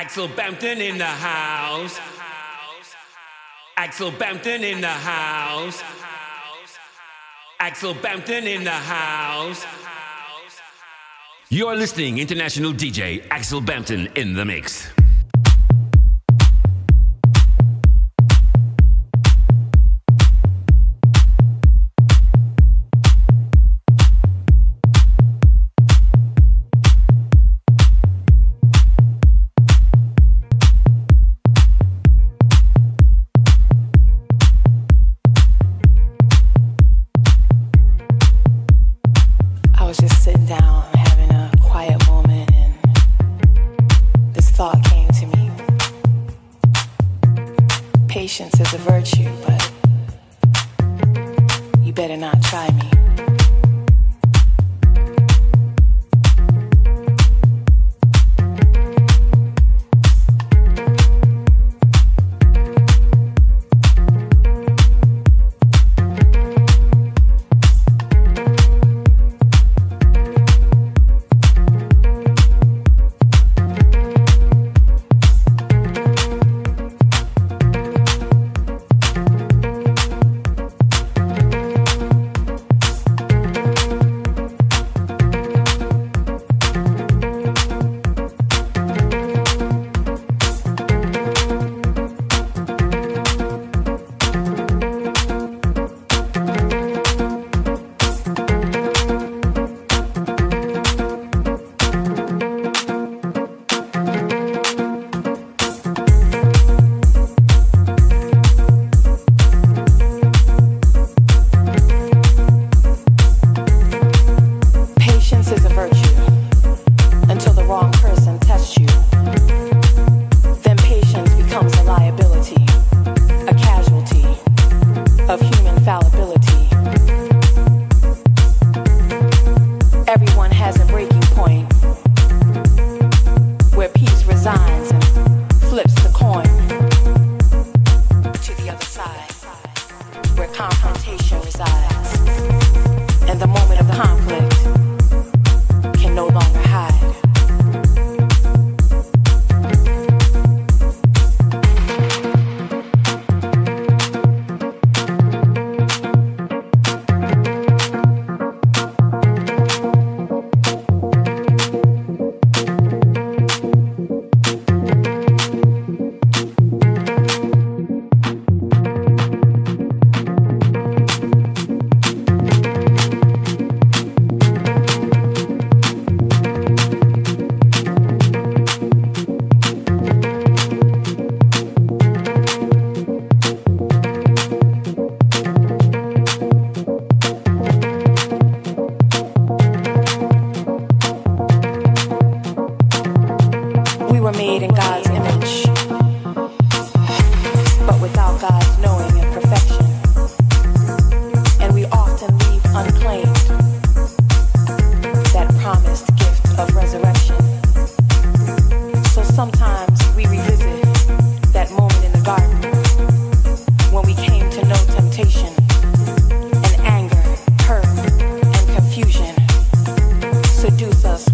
Axel Bampton in the house. Axel Bampton in the house. Axel Bampton in the house. You're listening international DJ Axel Bampton in the mix.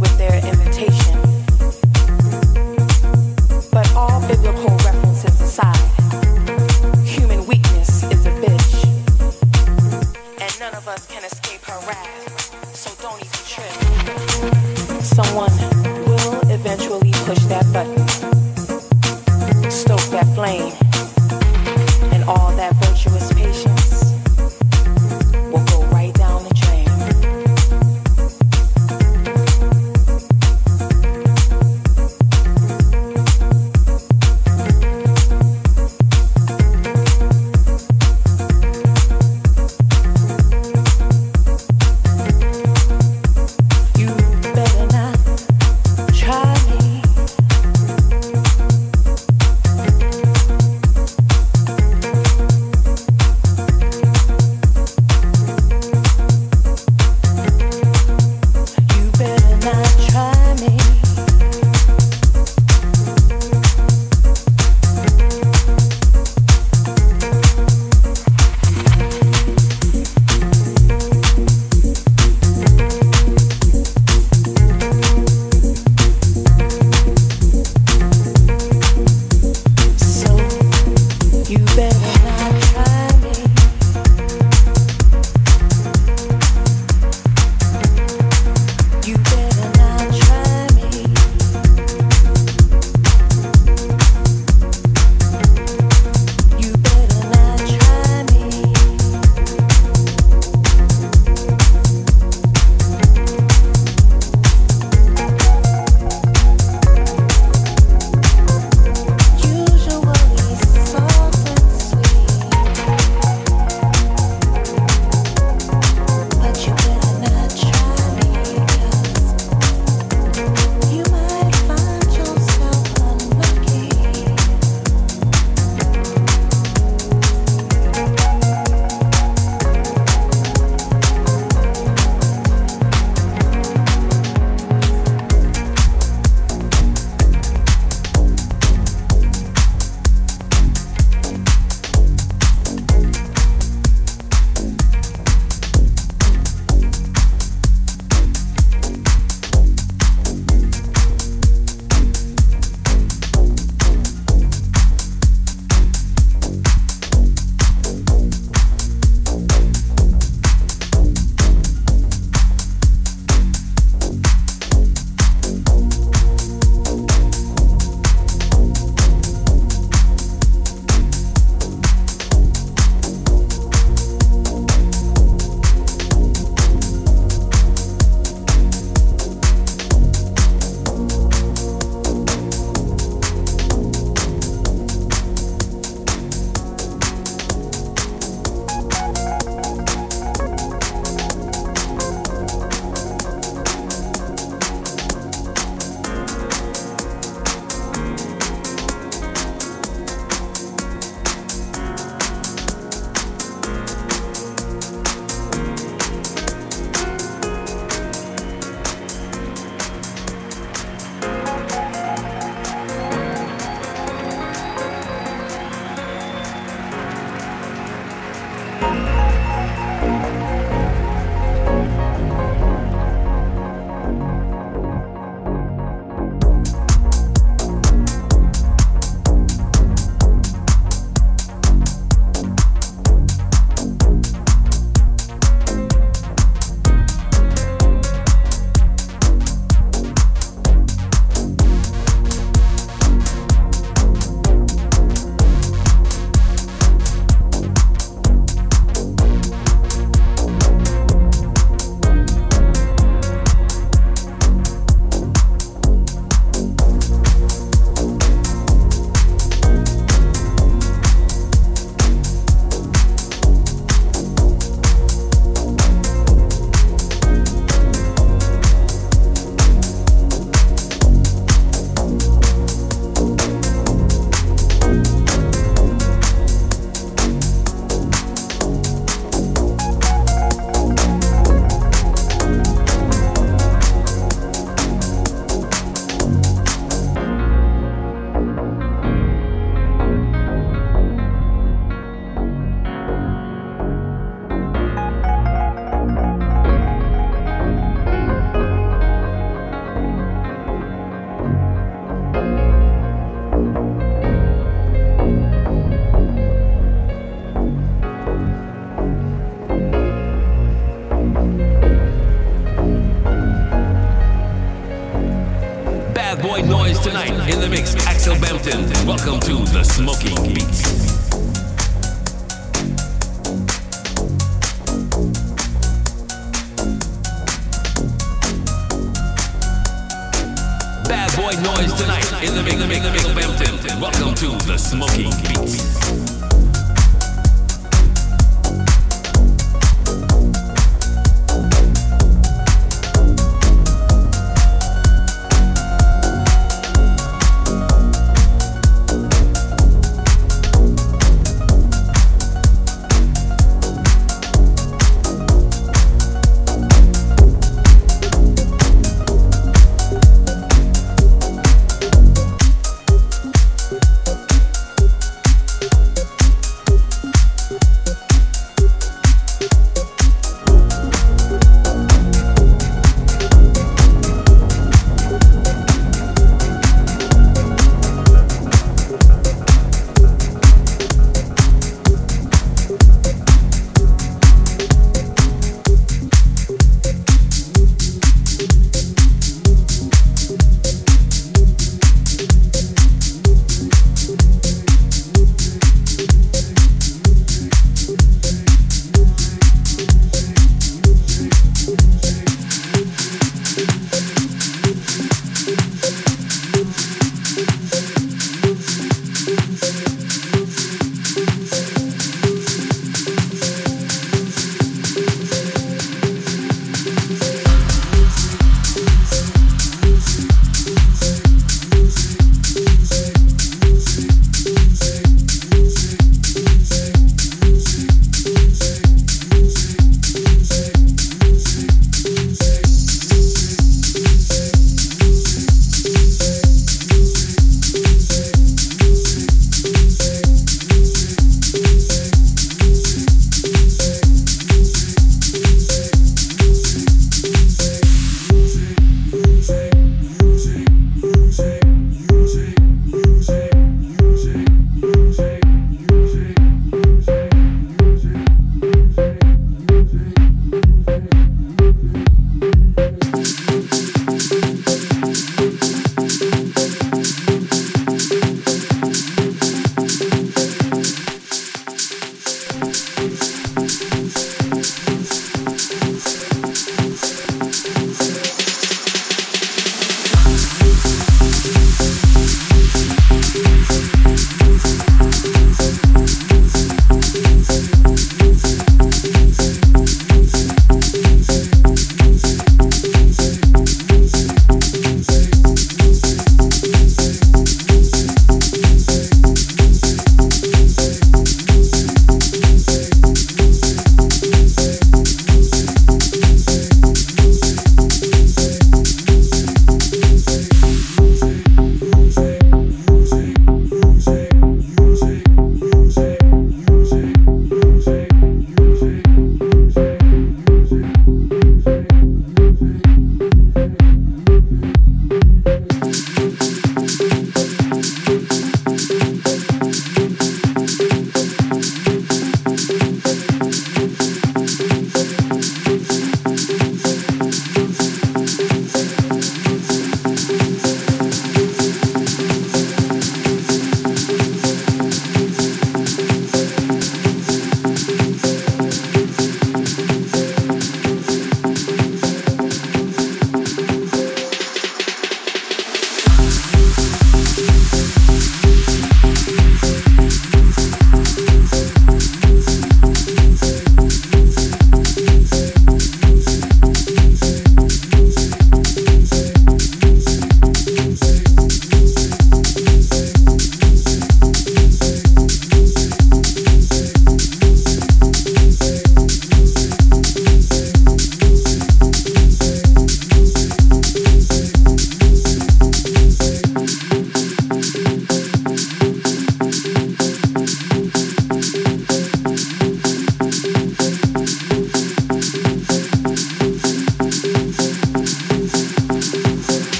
with their imitation.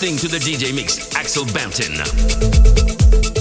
Listening to the DJ Mix, Axel Bampton.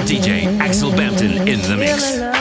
DJ Axel Bampton in the mix.